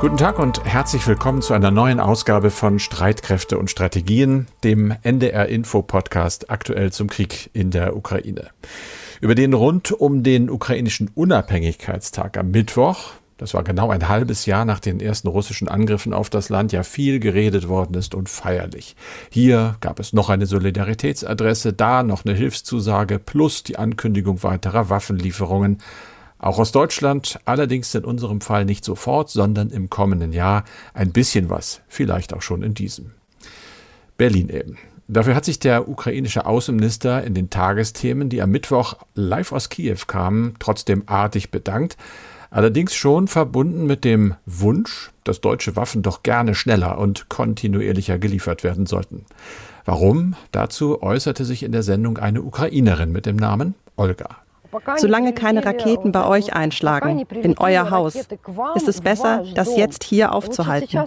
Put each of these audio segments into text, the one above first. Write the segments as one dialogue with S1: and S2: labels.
S1: Guten Tag und herzlich willkommen zu einer neuen Ausgabe von Streitkräfte und Strategien, dem NDR Info Podcast aktuell zum Krieg in der Ukraine. Über den rund um den ukrainischen Unabhängigkeitstag am Mittwoch, das war genau ein halbes Jahr nach den ersten russischen Angriffen auf das Land, ja viel geredet worden ist und feierlich. Hier gab es noch eine Solidaritätsadresse, da noch eine Hilfszusage plus die Ankündigung weiterer Waffenlieferungen. Auch aus Deutschland, allerdings in unserem Fall nicht sofort, sondern im kommenden Jahr ein bisschen was, vielleicht auch schon in diesem. Berlin eben. Dafür hat sich der ukrainische Außenminister in den Tagesthemen, die am Mittwoch live aus Kiew kamen, trotzdem artig bedankt, allerdings schon verbunden mit dem Wunsch, dass deutsche Waffen doch gerne schneller und kontinuierlicher geliefert werden sollten. Warum? Dazu äußerte sich in der Sendung eine Ukrainerin mit dem Namen Olga.
S2: Solange keine Raketen bei euch einschlagen, in euer Haus, ist es besser, das jetzt hier aufzuhalten,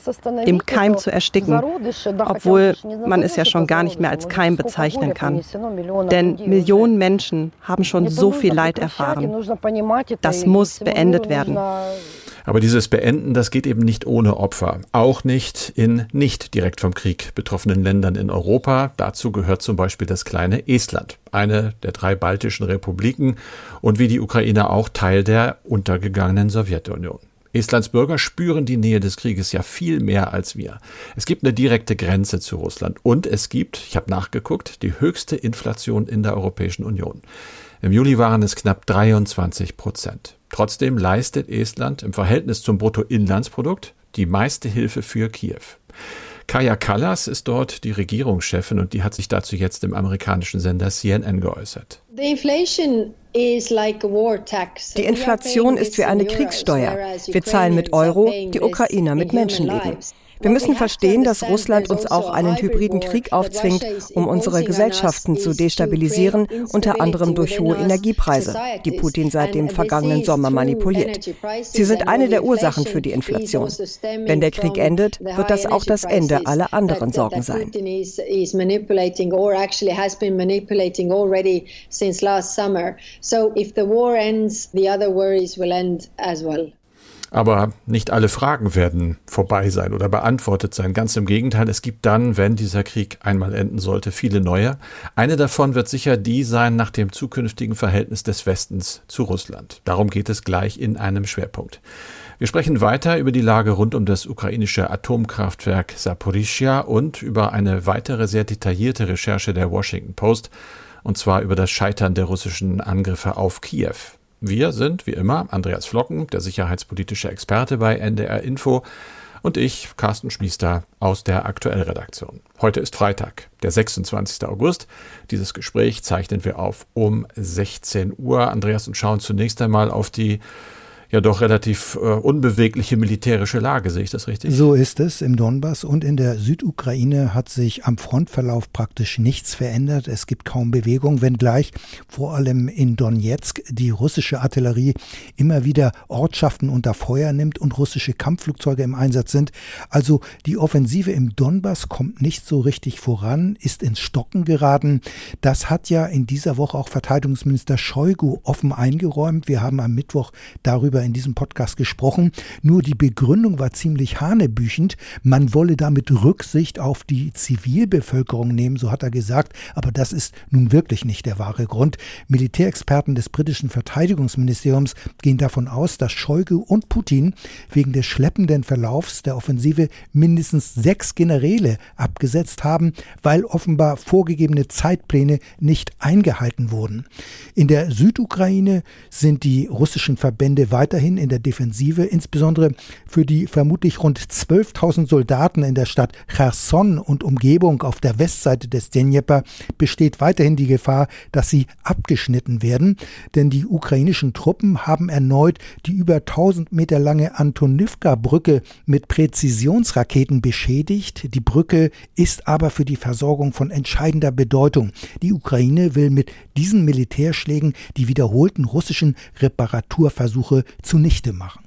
S2: dem Keim zu ersticken, obwohl man es ja schon gar nicht mehr als Keim bezeichnen kann. Denn Millionen Menschen haben schon so viel Leid erfahren. Das muss beendet werden.
S1: Aber dieses Beenden, das geht eben nicht ohne Opfer. Auch nicht in nicht direkt vom Krieg betroffenen Ländern in Europa. Dazu gehört zum Beispiel das kleine Estland, eine der drei baltischen Republiken und wie die Ukraine auch Teil der untergegangenen Sowjetunion. Estlands Bürger spüren die Nähe des Krieges ja viel mehr als wir. Es gibt eine direkte Grenze zu Russland und es gibt, ich habe nachgeguckt, die höchste Inflation in der Europäischen Union. Im Juli waren es knapp 23 Prozent. Trotzdem leistet Estland im Verhältnis zum Bruttoinlandsprodukt die meiste Hilfe für Kiew. Kaya Kallas ist dort die Regierungschefin und die hat sich dazu jetzt im amerikanischen Sender CNN geäußert.
S3: Die Inflation ist wie eine Kriegssteuer. Wir zahlen mit Euro, die Ukrainer mit Menschenleben. Wir müssen verstehen, dass Russland uns auch einen hybriden Krieg aufzwingt, um unsere Gesellschaften zu destabilisieren, unter anderem durch hohe Energiepreise, die Putin seit dem vergangenen Sommer manipuliert. Sie sind eine der Ursachen für die Inflation. Wenn der Krieg endet, wird das auch das Ende aller anderen Sorgen sein. So if the war ends, the other worries will end as well.
S1: Aber nicht alle Fragen werden vorbei sein oder beantwortet sein. Ganz im Gegenteil, es gibt dann, wenn dieser Krieg einmal enden sollte, viele neue. Eine davon wird sicher die sein nach dem zukünftigen Verhältnis des Westens zu Russland. Darum geht es gleich in einem Schwerpunkt. Wir sprechen weiter über die Lage rund um das ukrainische Atomkraftwerk Saporischia und über eine weitere sehr detaillierte Recherche der Washington Post, und zwar über das Scheitern der russischen Angriffe auf Kiew. Wir sind, wie immer, Andreas Flocken, der sicherheitspolitische Experte bei NDR Info und ich, Carsten Schmiester aus der Aktuellredaktion. Heute ist Freitag, der 26. August. Dieses Gespräch zeichnen wir auf um 16 Uhr. Andreas und schauen zunächst einmal auf die ja doch relativ äh, unbewegliche militärische Lage, sehe ich das richtig?
S4: So ist es im Donbass und in der Südukraine hat sich am Frontverlauf praktisch nichts verändert. Es gibt kaum Bewegung, wenngleich vor allem in Donetsk die russische Artillerie immer wieder Ortschaften unter Feuer nimmt und russische Kampfflugzeuge im Einsatz sind. Also die Offensive im Donbass kommt nicht so richtig voran, ist ins Stocken geraten. Das hat ja in dieser Woche auch Verteidigungsminister Shoigu offen eingeräumt. Wir haben am Mittwoch darüber darüber in diesem Podcast gesprochen. Nur die Begründung war ziemlich hanebüchend. Man wolle damit Rücksicht auf die Zivilbevölkerung nehmen, so hat er gesagt. Aber das ist nun wirklich nicht der wahre Grund. Militärexperten des britischen Verteidigungsministeriums gehen davon aus, dass Scheuge und Putin wegen des schleppenden Verlaufs der Offensive mindestens sechs Generäle abgesetzt haben, weil offenbar vorgegebene Zeitpläne nicht eingehalten wurden. In der Südukraine sind die russischen Verbände weiter weiterhin in der Defensive, insbesondere für die vermutlich rund 12.000 Soldaten in der Stadt Cherson und Umgebung auf der Westseite des Dnjepr besteht weiterhin die Gefahr, dass sie abgeschnitten werden, denn die ukrainischen Truppen haben erneut die über 1000 Meter lange Antonivka-Brücke mit Präzisionsraketen beschädigt. Die Brücke ist aber für die Versorgung von entscheidender Bedeutung. Die Ukraine will mit diesen Militärschlägen die wiederholten russischen Reparaturversuche zunichte machen.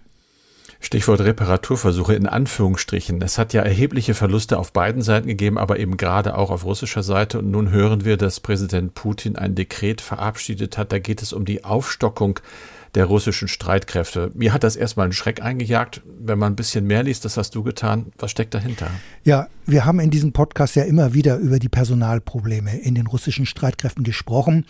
S1: Stichwort Reparaturversuche in Anführungsstrichen. Es hat ja erhebliche Verluste auf beiden Seiten gegeben, aber eben gerade auch auf russischer Seite. Und nun hören wir, dass Präsident Putin ein Dekret verabschiedet hat. Da geht es um die Aufstockung der russischen Streitkräfte. Mir hat das erstmal einen Schreck eingejagt. wenn man ein bisschen mehr liest, das hast du getan, was steckt dahinter?
S4: Ja, wir haben in diesem Podcast ja immer wieder über die Personalprobleme in den russischen Streitkräften gesprochen,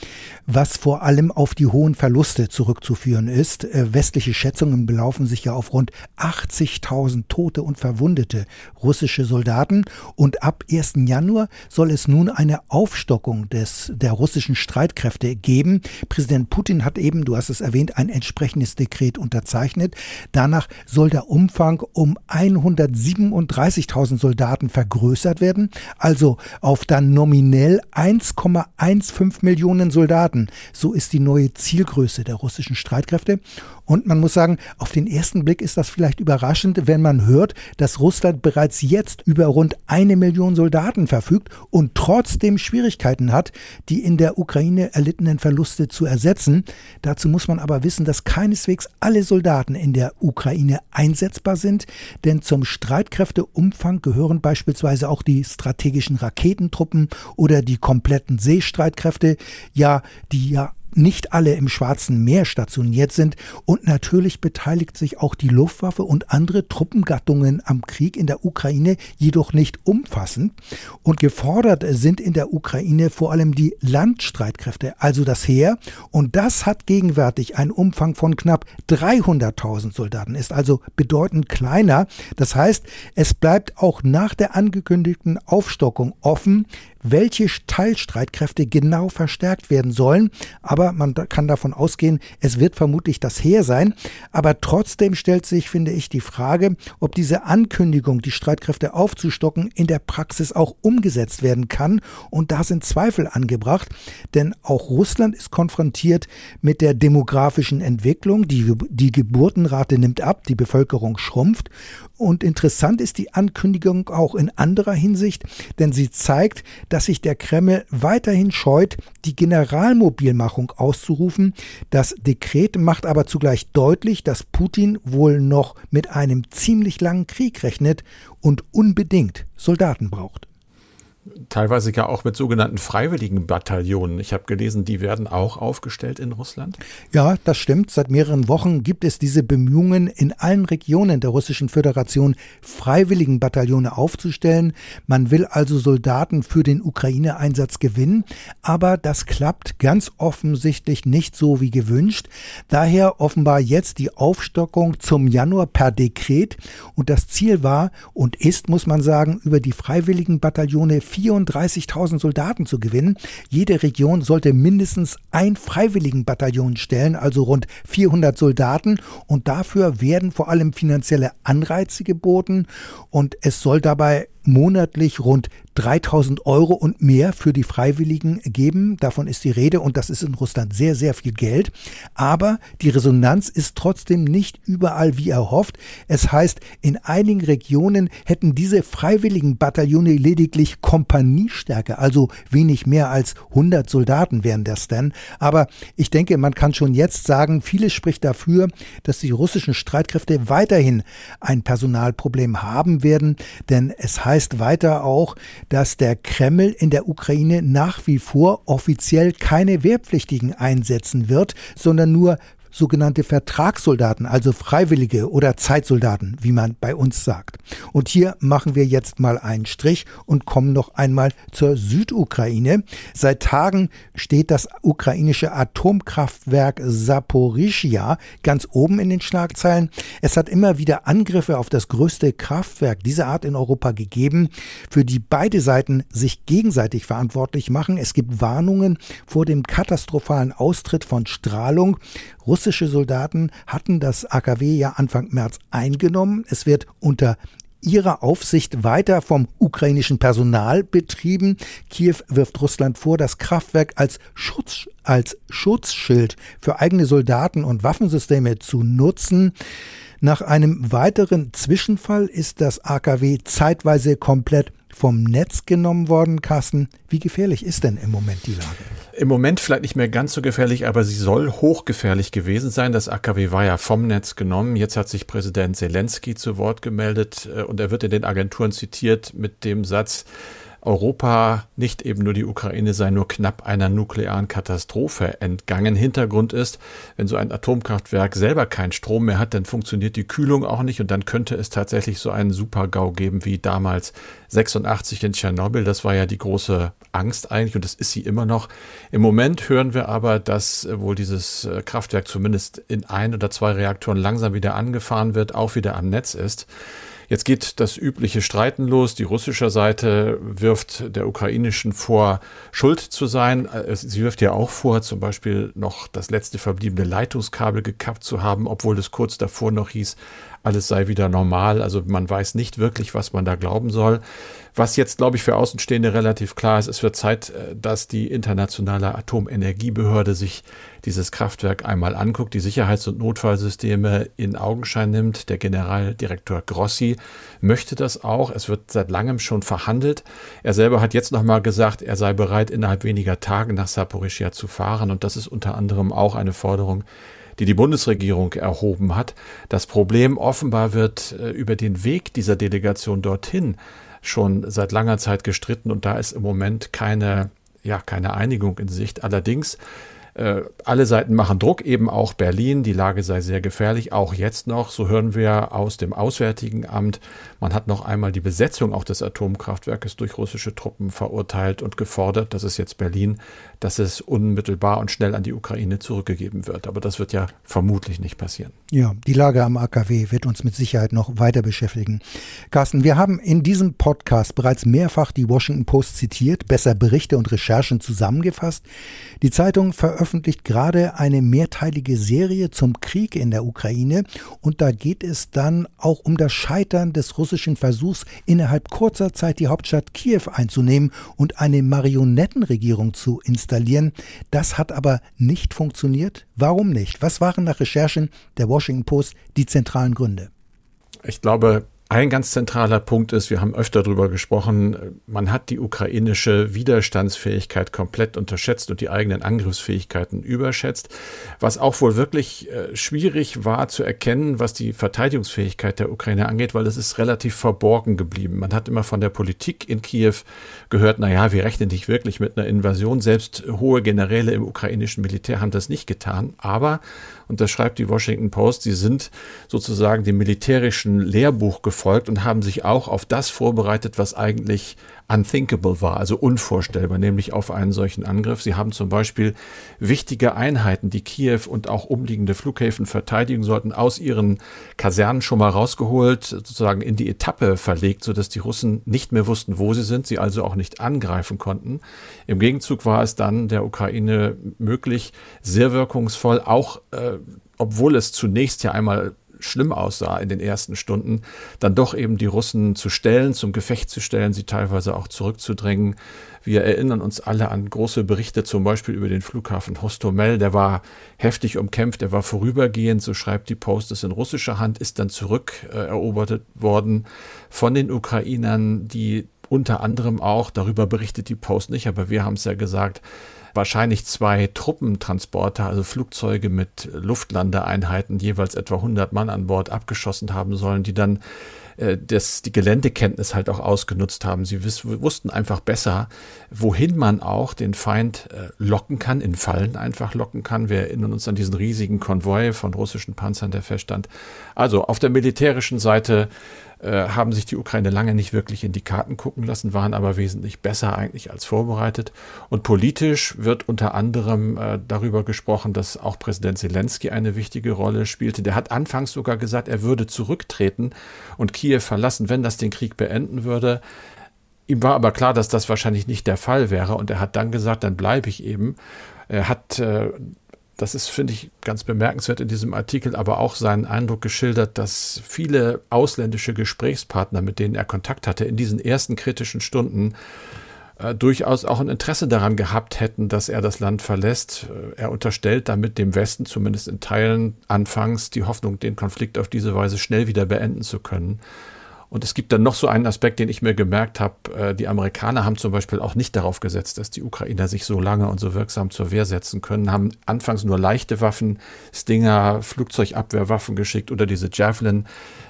S4: was vor allem auf die hohen Verluste zurückzuführen ist. Äh, westliche Schätzungen belaufen sich ja auf rund 80.000 tote und verwundete russische Soldaten und ab 1. Januar soll es nun eine Aufstockung des, der russischen Streitkräfte geben. Präsident Putin hat eben, du hast es erwähnt, ein entsprechendes Dekret unterzeichnet. Danach soll der Umfang um 137.000 Soldaten vergrößert werden, also auf dann nominell 1,15 Millionen Soldaten. So ist die neue Zielgröße der russischen Streitkräfte. Und man muss sagen, auf den ersten Blick ist das vielleicht überraschend, wenn man hört, dass Russland bereits jetzt über rund eine Million Soldaten verfügt und trotzdem Schwierigkeiten hat, die in der Ukraine erlittenen Verluste zu ersetzen. Dazu muss man aber wissen, dass keineswegs alle Soldaten in der Ukraine einsetzbar sind, denn zum Streitkräfteumfang gehören beispielsweise auch die strategischen Raketentruppen oder die kompletten Seestreitkräfte, ja, die ja nicht alle im Schwarzen Meer stationiert sind und natürlich beteiligt sich auch die Luftwaffe und andere Truppengattungen am Krieg in der Ukraine, jedoch nicht umfassend. Und gefordert sind in der Ukraine vor allem die Landstreitkräfte, also das Heer. Und das hat gegenwärtig einen Umfang von knapp 300.000 Soldaten, ist also bedeutend kleiner. Das heißt, es bleibt auch nach der angekündigten Aufstockung offen, welche Teilstreitkräfte genau verstärkt werden sollen. Aber man kann davon ausgehen, es wird vermutlich das Heer sein. Aber trotzdem stellt sich, finde ich, die Frage, ob diese Ankündigung, die Streitkräfte aufzustocken, in der Praxis auch umgesetzt werden kann. Und da sind Zweifel angebracht, denn auch Russland ist konfrontiert mit der demografischen Entwicklung. Die, die Geburtenrate nimmt ab, die Bevölkerung schrumpft. Und interessant ist die Ankündigung auch in anderer Hinsicht, denn sie zeigt, dass sich der Kreml weiterhin scheut, die Generalmobilmachung auszurufen. Das Dekret macht aber zugleich deutlich, dass Putin wohl noch mit einem ziemlich langen Krieg rechnet und unbedingt Soldaten braucht
S1: teilweise ja auch mit sogenannten freiwilligen Bataillonen. Ich habe gelesen, die werden auch aufgestellt in Russland.
S4: Ja, das stimmt. Seit mehreren Wochen gibt es diese Bemühungen, in allen Regionen der Russischen Föderation freiwilligen Bataillone aufzustellen. Man will also Soldaten für den Ukraine-Einsatz gewinnen, aber das klappt ganz offensichtlich nicht so wie gewünscht. Daher offenbar jetzt die Aufstockung zum Januar per Dekret und das Ziel war und ist, muss man sagen, über die freiwilligen Bataillone 34.000 Soldaten zu gewinnen. Jede Region sollte mindestens ein Freiwilligenbataillon stellen, also rund 400 Soldaten. Und dafür werden vor allem finanzielle Anreize geboten. Und es soll dabei monatlich rund 3000 Euro und mehr für die Freiwilligen geben. Davon ist die Rede und das ist in Russland sehr, sehr viel Geld. Aber die Resonanz ist trotzdem nicht überall wie erhofft. Es heißt, in einigen Regionen hätten diese freiwilligen Bataillone lediglich Kompaniestärke, also wenig mehr als 100 Soldaten wären das denn. Aber ich denke, man kann schon jetzt sagen, vieles spricht dafür, dass die russischen Streitkräfte weiterhin ein Personalproblem haben werden, denn es heißt weiter auch, dass der Kreml in der Ukraine nach wie vor offiziell keine Wehrpflichtigen einsetzen wird, sondern nur sogenannte Vertragssoldaten, also Freiwillige oder Zeitsoldaten, wie man bei uns sagt. Und hier machen wir jetzt mal einen Strich und kommen noch einmal zur Südukraine. Seit Tagen steht das ukrainische Atomkraftwerk Saporischia ganz oben in den Schlagzeilen. Es hat immer wieder Angriffe auf das größte Kraftwerk dieser Art in Europa gegeben, für die beide Seiten sich gegenseitig verantwortlich machen. Es gibt Warnungen vor dem katastrophalen Austritt von Strahlung. Russische Soldaten hatten das AKW ja Anfang März eingenommen. Es wird unter ihrer Aufsicht weiter vom ukrainischen Personal betrieben. Kiew wirft Russland vor, das Kraftwerk als Schutz, als Schutzschild für eigene Soldaten und Waffensysteme zu nutzen. Nach einem weiteren Zwischenfall ist das AKW zeitweise komplett vom Netz genommen worden, Carsten. Wie gefährlich ist denn im Moment die Lage?
S1: Im Moment vielleicht nicht mehr ganz so gefährlich, aber sie soll hochgefährlich gewesen sein. Das AKW war ja vom Netz genommen. Jetzt hat sich Präsident Zelensky zu Wort gemeldet äh, und er wird in den Agenturen zitiert mit dem Satz, Europa, nicht eben nur die Ukraine, sei nur knapp einer nuklearen Katastrophe entgangen. Hintergrund ist, wenn so ein Atomkraftwerk selber keinen Strom mehr hat, dann funktioniert die Kühlung auch nicht und dann könnte es tatsächlich so einen Supergau geben wie damals 86 in Tschernobyl. Das war ja die große Angst eigentlich und das ist sie immer noch. Im Moment hören wir aber, dass wohl dieses Kraftwerk zumindest in ein oder zwei Reaktoren langsam wieder angefahren wird, auch wieder am Netz ist. Jetzt geht das übliche Streiten los. Die russische Seite wirft der ukrainischen vor, schuld zu sein. Sie wirft ja auch vor, zum Beispiel noch das letzte verbliebene Leitungskabel gekappt zu haben, obwohl es kurz davor noch hieß, alles sei wieder normal. Also man weiß nicht wirklich, was man da glauben soll. Was jetzt, glaube ich, für Außenstehende relativ klar ist, es wird Zeit, äh, dass die internationale Atomenergiebehörde sich dieses Kraftwerk einmal anguckt, die Sicherheits- und Notfallsysteme in Augenschein nimmt. Der Generaldirektor Grossi möchte das auch. Es wird seit langem schon verhandelt. Er selber hat jetzt nochmal gesagt, er sei bereit, innerhalb weniger Tage nach Saporischia zu fahren. Und das ist unter anderem auch eine Forderung, die die Bundesregierung erhoben hat. Das Problem offenbar wird äh, über den Weg dieser Delegation dorthin schon seit langer Zeit gestritten und da ist im Moment keine, ja, keine Einigung in Sicht. Allerdings äh, alle Seiten machen Druck, eben auch Berlin. Die Lage sei sehr gefährlich, auch jetzt noch. So hören wir aus dem Auswärtigen Amt. Man hat noch einmal die Besetzung auch des Atomkraftwerkes durch russische Truppen verurteilt und gefordert, das ist jetzt Berlin, dass es unmittelbar und schnell an die Ukraine zurückgegeben wird. Aber das wird ja vermutlich nicht passieren.
S4: Ja, die Lage am AKW wird uns mit Sicherheit noch weiter beschäftigen. Carsten, wir haben in diesem Podcast bereits mehrfach die Washington Post zitiert, besser Berichte und Recherchen zusammengefasst. Die Zeitung veröffentlicht gerade eine mehrteilige Serie zum Krieg in der Ukraine und da geht es dann auch um das Scheitern des russischen Versuchs, innerhalb kurzer Zeit die Hauptstadt Kiew einzunehmen und eine Marionettenregierung zu installieren. Das hat aber nicht funktioniert. Warum nicht? Was waren nach Recherchen der Washington Post die zentralen Gründe?
S1: Ich glaube, ein ganz zentraler Punkt ist, wir haben öfter darüber gesprochen, man hat die ukrainische Widerstandsfähigkeit komplett unterschätzt und die eigenen Angriffsfähigkeiten überschätzt, was auch wohl wirklich äh, schwierig war zu erkennen, was die Verteidigungsfähigkeit der Ukraine angeht, weil es ist relativ verborgen geblieben. Man hat immer von der Politik in Kiew gehört, na ja, wir rechnen nicht wirklich mit einer Invasion. Selbst hohe Generäle im ukrainischen Militär haben das nicht getan. Aber und das schreibt die Washington Post, sie sind sozusagen dem militärischen Lehrbuch gefolgt und haben sich auch auf das vorbereitet, was eigentlich unthinkable war, also unvorstellbar, nämlich auf einen solchen Angriff. Sie haben zum Beispiel wichtige Einheiten, die Kiew und auch umliegende Flughäfen verteidigen sollten, aus ihren Kasernen schon mal rausgeholt, sozusagen in die Etappe verlegt, sodass die Russen nicht mehr wussten, wo sie sind, sie also auch nicht angreifen konnten. Im Gegenzug war es dann der Ukraine möglich, sehr wirkungsvoll, auch äh, obwohl es zunächst ja einmal schlimm aussah in den ersten Stunden, dann doch eben die Russen zu stellen, zum Gefecht zu stellen, sie teilweise auch zurückzudrängen. Wir erinnern uns alle an große Berichte, zum Beispiel über den Flughafen Hostomel. Der war heftig umkämpft, der war vorübergehend, so schreibt die Post, es in russischer Hand, ist dann zurückerobert äh, worden von den Ukrainern, die unter anderem auch, darüber berichtet die Post nicht, aber wir haben es ja gesagt, wahrscheinlich zwei Truppentransporter, also Flugzeuge mit Luftlandeeinheiten, jeweils etwa 100 Mann an Bord abgeschossen haben sollen, die dann äh, das, die Geländekenntnis halt auch ausgenutzt haben. Sie wiss, wussten einfach besser, wohin man auch den Feind äh, locken kann, in Fallen einfach locken kann. Wir erinnern uns an diesen riesigen Konvoi von russischen Panzern, der feststand. Also auf der militärischen Seite haben sich die Ukraine lange nicht wirklich in die Karten gucken lassen, waren aber wesentlich besser eigentlich als vorbereitet. Und politisch wird unter anderem äh, darüber gesprochen, dass auch Präsident Zelensky eine wichtige Rolle spielte. Der hat anfangs sogar gesagt, er würde zurücktreten und Kiew verlassen, wenn das den Krieg beenden würde. Ihm war aber klar, dass das wahrscheinlich nicht der Fall wäre und er hat dann gesagt, dann bleibe ich eben. Er hat äh, das ist, finde ich, ganz bemerkenswert in diesem Artikel, aber auch seinen Eindruck geschildert, dass viele ausländische Gesprächspartner, mit denen er Kontakt hatte, in diesen ersten kritischen Stunden äh, durchaus auch ein Interesse daran gehabt hätten, dass er das Land verlässt. Äh, er unterstellt damit dem Westen, zumindest in Teilen anfangs, die Hoffnung, den Konflikt auf diese Weise schnell wieder beenden zu können. Und es gibt dann noch so einen Aspekt, den ich mir gemerkt habe. Äh, die Amerikaner haben zum Beispiel auch nicht darauf gesetzt, dass die Ukrainer sich so lange und so wirksam zur Wehr setzen können, haben anfangs nur leichte Waffen, Stinger, Flugzeugabwehrwaffen geschickt oder diese Javelin.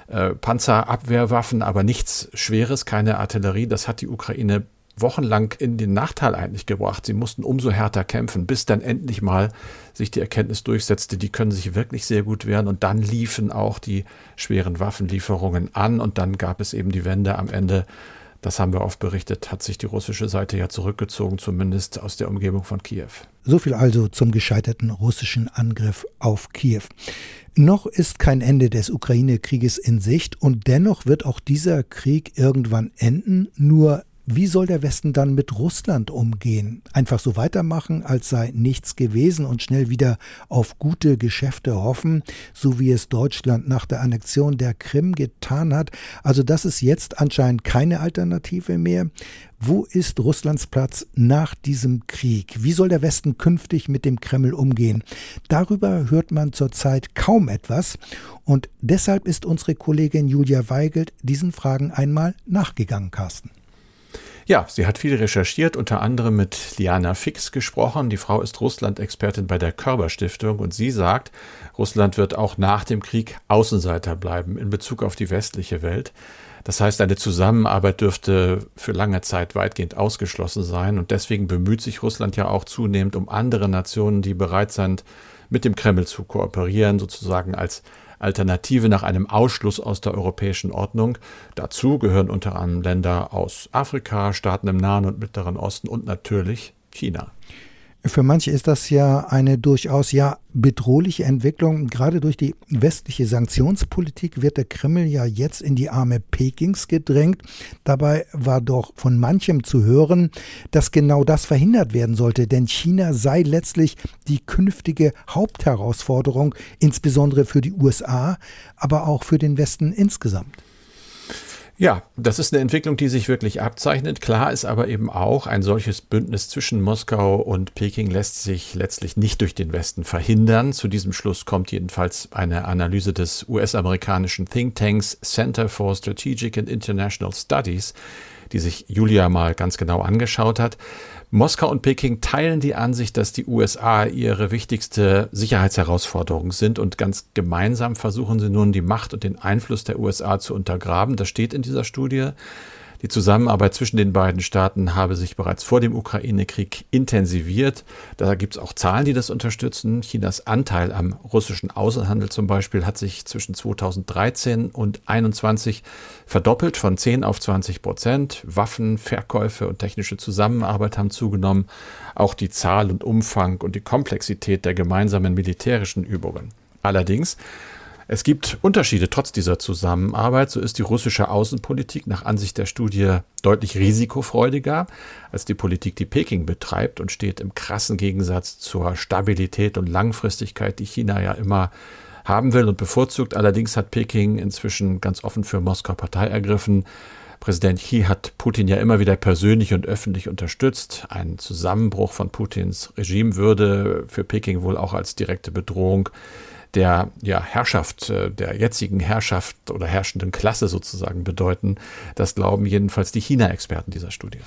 S1: Äh, Panzerabwehrwaffen, aber nichts Schweres, keine Artillerie. Das hat die Ukraine wochenlang in den Nachteil eigentlich gebracht. Sie mussten umso härter kämpfen, bis dann endlich mal sich die Erkenntnis durchsetzte, die können sich wirklich sehr gut wehren. Und dann liefen auch die schweren Waffenlieferungen an und dann gab es eben die Wende am Ende. Das haben wir oft berichtet, hat sich die russische Seite ja zurückgezogen, zumindest aus der Umgebung von Kiew.
S4: So viel also zum gescheiterten russischen Angriff auf Kiew. Noch ist kein Ende des Ukraine-Krieges in Sicht und dennoch wird auch dieser Krieg irgendwann enden. Nur wie soll der Westen dann mit Russland umgehen? Einfach so weitermachen, als sei nichts gewesen und schnell wieder auf gute Geschäfte hoffen, so wie es Deutschland nach der Annexion der Krim getan hat? Also das ist jetzt anscheinend keine Alternative mehr. Wo ist Russlands Platz nach diesem Krieg? Wie soll der Westen künftig mit dem Kreml umgehen? Darüber hört man zurzeit kaum etwas und deshalb ist unsere Kollegin Julia Weigelt diesen Fragen einmal nachgegangen, Carsten.
S1: Ja, sie hat viel recherchiert, unter anderem mit Liana Fix gesprochen. Die Frau ist Russland-Expertin bei der Körber Stiftung und sie sagt, Russland wird auch nach dem Krieg Außenseiter bleiben in Bezug auf die westliche Welt. Das heißt, eine Zusammenarbeit dürfte für lange Zeit weitgehend ausgeschlossen sein und deswegen bemüht sich Russland ja auch zunehmend um andere Nationen, die bereit sind, mit dem Kreml zu kooperieren, sozusagen als Alternative nach einem Ausschluss aus der europäischen Ordnung. Dazu gehören unter anderem Länder aus Afrika, Staaten im Nahen und Mittleren Osten und natürlich China.
S4: Für manche ist das ja eine durchaus ja bedrohliche Entwicklung. Gerade durch die westliche Sanktionspolitik wird der Kreml ja jetzt in die Arme Pekings gedrängt. Dabei war doch von manchem zu hören, dass genau das verhindert werden sollte, denn China sei letztlich die künftige Hauptherausforderung, insbesondere für die USA, aber auch für den Westen insgesamt.
S1: Ja, das ist eine Entwicklung, die sich wirklich abzeichnet. Klar ist aber eben auch, ein solches Bündnis zwischen Moskau und Peking lässt sich letztlich nicht durch den Westen verhindern. Zu diesem Schluss kommt jedenfalls eine Analyse des US-amerikanischen Thinktanks Center for Strategic and International Studies, die sich Julia mal ganz genau angeschaut hat. Moskau und Peking teilen die Ansicht, dass die USA ihre wichtigste Sicherheitsherausforderung sind und ganz gemeinsam versuchen sie nun die Macht und den Einfluss der USA zu untergraben. Das steht in dieser Studie. Die Zusammenarbeit zwischen den beiden Staaten habe sich bereits vor dem Ukraine-Krieg intensiviert. Da gibt es auch Zahlen, die das unterstützen. Chinas Anteil am russischen Außenhandel zum Beispiel hat sich zwischen 2013 und 2021 verdoppelt von 10 auf 20 Prozent. Waffen, Verkäufe und technische Zusammenarbeit haben zugenommen. Auch die Zahl und Umfang und die Komplexität der gemeinsamen militärischen Übungen. Allerdings es gibt Unterschiede trotz dieser Zusammenarbeit. So ist die russische Außenpolitik nach Ansicht der Studie deutlich risikofreudiger als die Politik, die Peking betreibt und steht im krassen Gegensatz zur Stabilität und Langfristigkeit, die China ja immer haben will und bevorzugt. Allerdings hat Peking inzwischen ganz offen für Moskau Partei ergriffen. Präsident Xi hat Putin ja immer wieder persönlich und öffentlich unterstützt. Ein Zusammenbruch von Putins Regime würde für Peking wohl auch als direkte Bedrohung der ja, Herrschaft, äh, der jetzigen Herrschaft oder herrschenden Klasse sozusagen bedeuten. Das glauben jedenfalls die China-Experten dieser Studie.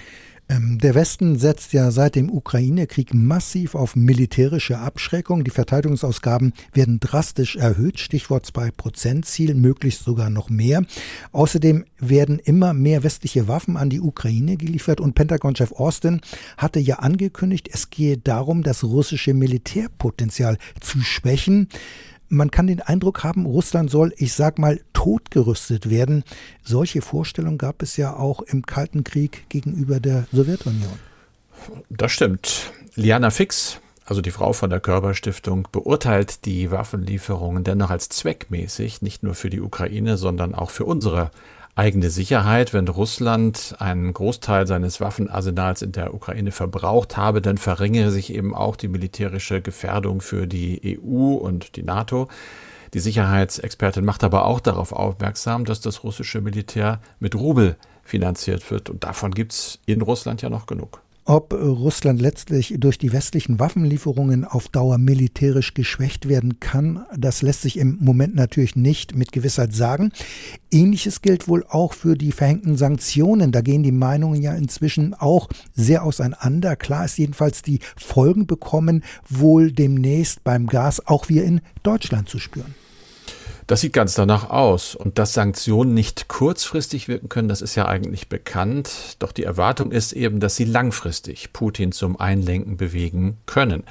S4: Ähm, der Westen setzt ja seit dem Ukraine-Krieg massiv auf militärische Abschreckung. Die Verteidigungsausgaben werden drastisch erhöht, Stichwort 2-Prozent-Ziel, möglichst sogar noch mehr. Außerdem werden immer mehr westliche Waffen an die Ukraine geliefert und Pentagon-Chef Austin hatte ja angekündigt, es gehe darum, das russische Militärpotenzial zu schwächen man kann den Eindruck haben, Russland soll, ich sag mal, totgerüstet werden. Solche Vorstellungen gab es ja auch im Kalten Krieg gegenüber der Sowjetunion.
S1: Das stimmt. Liana Fix, also die Frau von der Körperstiftung, beurteilt die Waffenlieferungen dennoch als zweckmäßig, nicht nur für die Ukraine, sondern auch für unsere eigene Sicherheit. Wenn Russland einen Großteil seines Waffenarsenals in der Ukraine verbraucht habe, dann verringere sich eben auch die militärische Gefährdung für die EU und die NATO. Die Sicherheitsexpertin macht aber auch darauf aufmerksam, dass das russische Militär mit Rubel finanziert wird. Und davon gibt es in Russland ja noch genug.
S4: Ob Russland letztlich durch die westlichen Waffenlieferungen auf Dauer militärisch geschwächt werden kann, das lässt sich im Moment natürlich nicht mit Gewissheit sagen. Ähnliches gilt wohl auch für die verhängten Sanktionen. Da gehen die Meinungen ja inzwischen auch sehr auseinander. Klar ist jedenfalls, die Folgen bekommen wohl demnächst beim Gas auch wir in Deutschland zu spüren.
S1: Das sieht ganz danach aus. Und dass Sanktionen nicht kurzfristig wirken können, das ist ja eigentlich bekannt. Doch die Erwartung ist eben, dass sie langfristig Putin zum Einlenken bewegen können.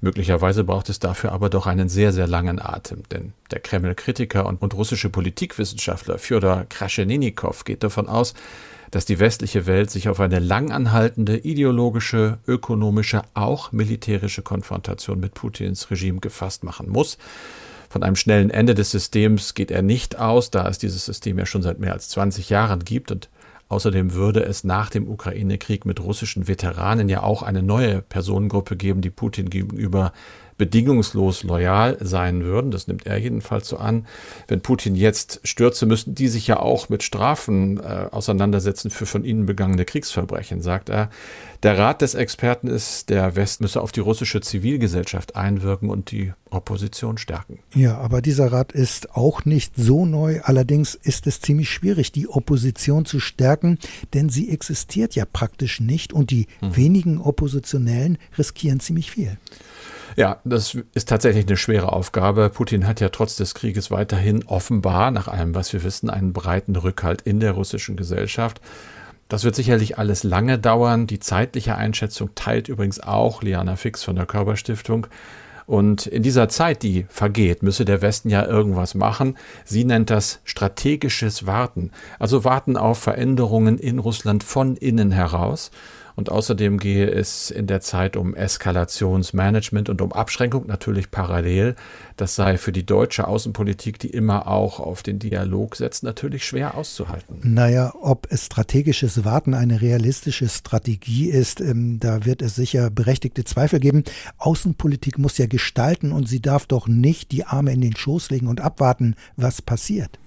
S1: Möglicherweise braucht es dafür aber doch einen sehr, sehr langen Atem. Denn der Kreml-Kritiker und, und, russische Politikwissenschaftler Fjodor Kraschenинnikov geht davon aus, dass die westliche Welt sich auf eine langanhaltende ideologische, ökonomische, auch militärische Konfrontation mit Putins Regime gefasst machen muss. Von einem schnellen Ende des Systems geht er nicht aus, da es dieses System ja schon seit mehr als 20 Jahren gibt. Und Außerdem würde es nach dem Ukraine-Krieg mit russischen Veteranen ja auch eine neue Personengruppe geben, die Putin gegenüber bedingungslos loyal sein würden. Das nimmt er jedenfalls so an. Wenn Putin jetzt stürze, müssten die sich ja auch mit Strafen äh, auseinandersetzen für von ihnen begangene Kriegsverbrechen, sagt er. Der Rat des Experten ist, der West müsse auf die russische Zivilgesellschaft einwirken und die Opposition stärken.
S4: Ja, aber dieser Rat ist auch nicht so neu. Allerdings ist es ziemlich schwierig, die Opposition zu stärken, denn sie existiert ja praktisch nicht und die hm. wenigen Oppositionellen riskieren ziemlich viel.
S1: Ja, das ist tatsächlich eine schwere Aufgabe. Putin hat ja trotz des Krieges weiterhin offenbar, nach allem, was wir wissen, einen breiten Rückhalt in der russischen Gesellschaft. Das wird sicherlich alles lange dauern. Die zeitliche Einschätzung teilt übrigens auch Liana Fix von der Körperstiftung. Und in dieser Zeit, die vergeht, müsse der Westen ja irgendwas machen. Sie nennt das strategisches Warten. Also warten auf Veränderungen in Russland von innen heraus. Und außerdem gehe es in der Zeit um Eskalationsmanagement und um Abschränkung natürlich parallel. Das sei für die deutsche Außenpolitik, die immer auch auf den Dialog setzt, natürlich schwer auszuhalten.
S4: Naja, ob strategisches Warten eine realistische Strategie ist, ähm, da wird es sicher berechtigte Zweifel geben. Außenpolitik muss ja gestalten und sie darf doch nicht die Arme in den Schoß legen und abwarten, was passiert.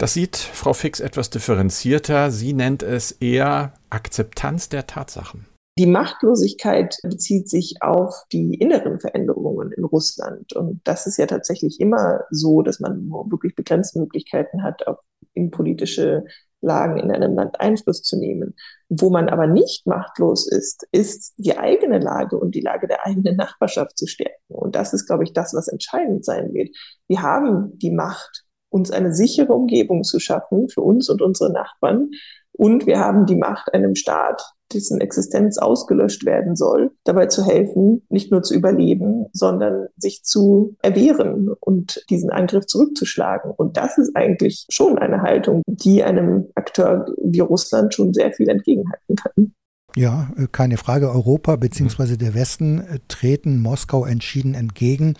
S1: Das sieht Frau Fix etwas differenzierter. Sie nennt es eher Akzeptanz der Tatsachen.
S5: Die Machtlosigkeit bezieht sich auf die inneren Veränderungen in Russland. Und das ist ja tatsächlich immer so, dass man wirklich begrenzte Möglichkeiten hat, auf innenpolitische Lagen in einem Land Einfluss zu nehmen. Wo man aber nicht machtlos ist, ist die eigene Lage und die Lage der eigenen Nachbarschaft zu stärken. Und das ist, glaube ich, das, was entscheidend sein wird. Wir haben die Macht, uns eine sichere Umgebung zu schaffen für uns und unsere Nachbarn. Und wir haben die Macht, einem Staat, dessen Existenz ausgelöscht werden soll, dabei zu helfen, nicht nur zu überleben, sondern sich zu erwehren und diesen Angriff zurückzuschlagen. Und das ist eigentlich schon eine Haltung, die einem Akteur wie Russland schon sehr viel entgegenhalten kann.
S4: Ja, äh, keine Frage. Europa bzw. der Westen äh, treten Moskau entschieden entgegen.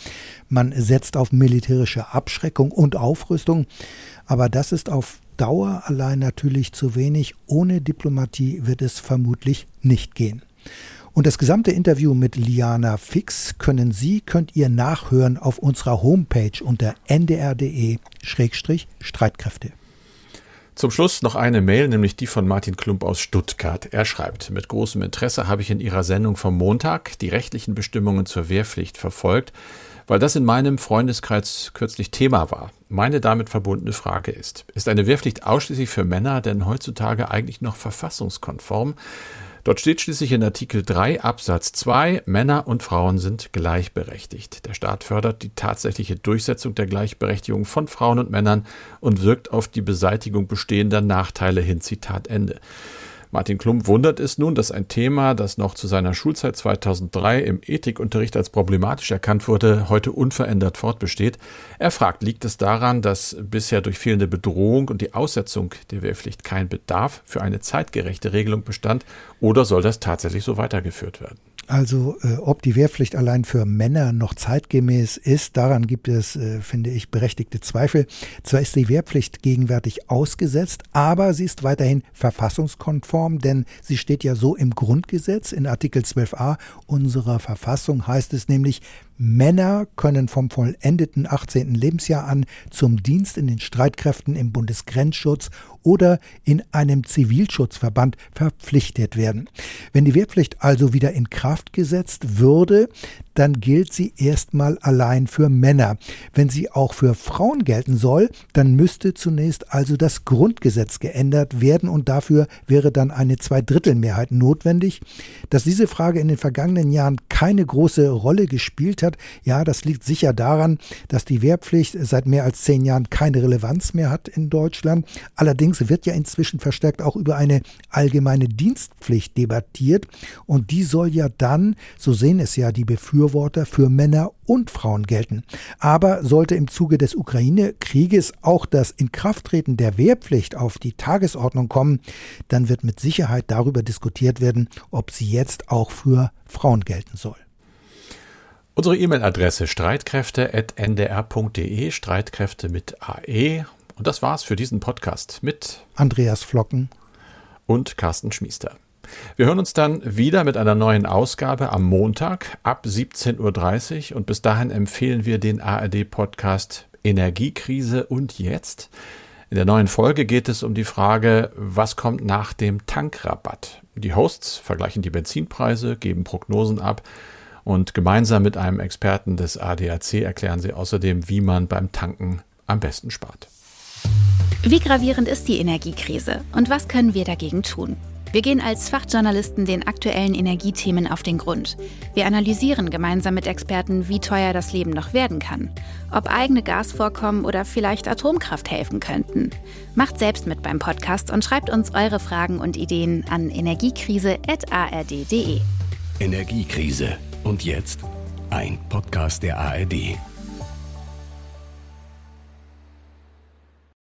S4: Man setzt auf militärische Abschreckung und Aufrüstung. Aber das ist auf Dauer allein natürlich zu wenig. Ohne Diplomatie wird es vermutlich nicht gehen. Und das gesamte Interview mit Liana Fix können Sie, könnt ihr nachhören auf unserer Homepage unter ndr.de-streitkräfte.
S1: Zum Schluss noch eine Mail, nämlich die von Martin Klump aus Stuttgart. Er schreibt, mit großem Interesse habe ich in Ihrer Sendung vom Montag die rechtlichen Bestimmungen zur Wehrpflicht verfolgt, weil das in meinem Freundeskreis kürzlich Thema war. Meine damit verbundene Frage ist, ist eine Wehrpflicht ausschließlich für Männer denn heutzutage eigentlich noch verfassungskonform? Dort steht schließlich in Artikel 3 Absatz 2, Männer und Frauen sind gleichberechtigt. Der Staat fördert die tatsächliche Durchsetzung der Gleichberechtigung von Frauen und Männern und wirkt auf die Beseitigung bestehender Nachteile hin. Zitat Ende. Martin Klump wundert es nun, dass ein Thema, das noch zu seiner Schulzeit 2003 im Ethikunterricht als problematisch erkannt wurde, heute unverändert fortbesteht. Er fragt, liegt es daran, dass bisher durch fehlende Bedrohung und die Aussetzung der Wehrpflicht kein Bedarf für eine zeitgerechte Regelung bestand, oder soll das tatsächlich so weitergeführt werden?
S4: Also äh, ob die Wehrpflicht allein für Männer noch zeitgemäß ist, daran gibt es, äh, finde ich, berechtigte Zweifel. Zwar ist die Wehrpflicht gegenwärtig ausgesetzt, aber sie ist weiterhin verfassungskonform, denn sie steht ja so im Grundgesetz. In Artikel 12a unserer Verfassung heißt es nämlich, Männer können vom vollendeten 18. Lebensjahr an zum Dienst in den Streitkräften im Bundesgrenzschutz oder in einem Zivilschutzverband verpflichtet werden. Wenn die Wehrpflicht also wieder in Kraft gesetzt würde, dann gilt sie erstmal allein für Männer. Wenn sie auch für Frauen gelten soll, dann müsste zunächst also das Grundgesetz geändert werden und dafür wäre dann eine Zweidrittelmehrheit notwendig. Dass diese Frage in den vergangenen Jahren keine große Rolle gespielt hat, verweigert. Ja, das liegt sicher daran, dass die Wehrpflicht seit mehr als zehn Jahren keine Relevanz mehr hat in Deutschland. Allerdings wird ja inzwischen verstärkt auch über eine allgemeine Dienstpflicht debattiert und die soll ja dann, so sehen es ja die Befürworter, für Männer und Frauen gelten. Aber sollte im Zuge des Ukraine-Krieges auch das Inkrafttreten der Wehrpflicht auf die Tagesordnung kommen, dann wird mit Sicherheit darüber diskutiert werden, ob sie jetzt auch für Frauen gelten soll.
S1: Unsere E-Mail-Adresse streitkräfte.ndr.de, Streitkräfte mit AE. Und das war's für diesen Podcast mit
S4: Andreas Flocken
S1: und Carsten Schmiester. Wir hören uns dann wieder mit einer neuen Ausgabe am Montag ab 17.30 Uhr und bis dahin empfehlen wir den ARD-Podcast Energiekrise und jetzt. In der neuen Folge geht es um die Frage, was kommt nach dem Tankrabatt? Die Hosts vergleichen die Benzinpreise, geben Prognosen ab und gemeinsam mit einem Experten des ADAC erklären sie außerdem, wie man beim Tanken am besten spart.
S6: Wie gravierend ist die Energiekrise und was können wir dagegen tun? Wir gehen als Fachjournalisten den aktuellen Energiethemen auf den Grund. Wir analysieren gemeinsam mit Experten, wie teuer das Leben noch werden kann, ob eigene Gasvorkommen oder vielleicht Atomkraft helfen könnten. Macht selbst mit beim Podcast und schreibt uns eure Fragen und Ideen an energiekrise.ard.de.
S7: Energiekrise. Und jetzt ein Podcast der ARD.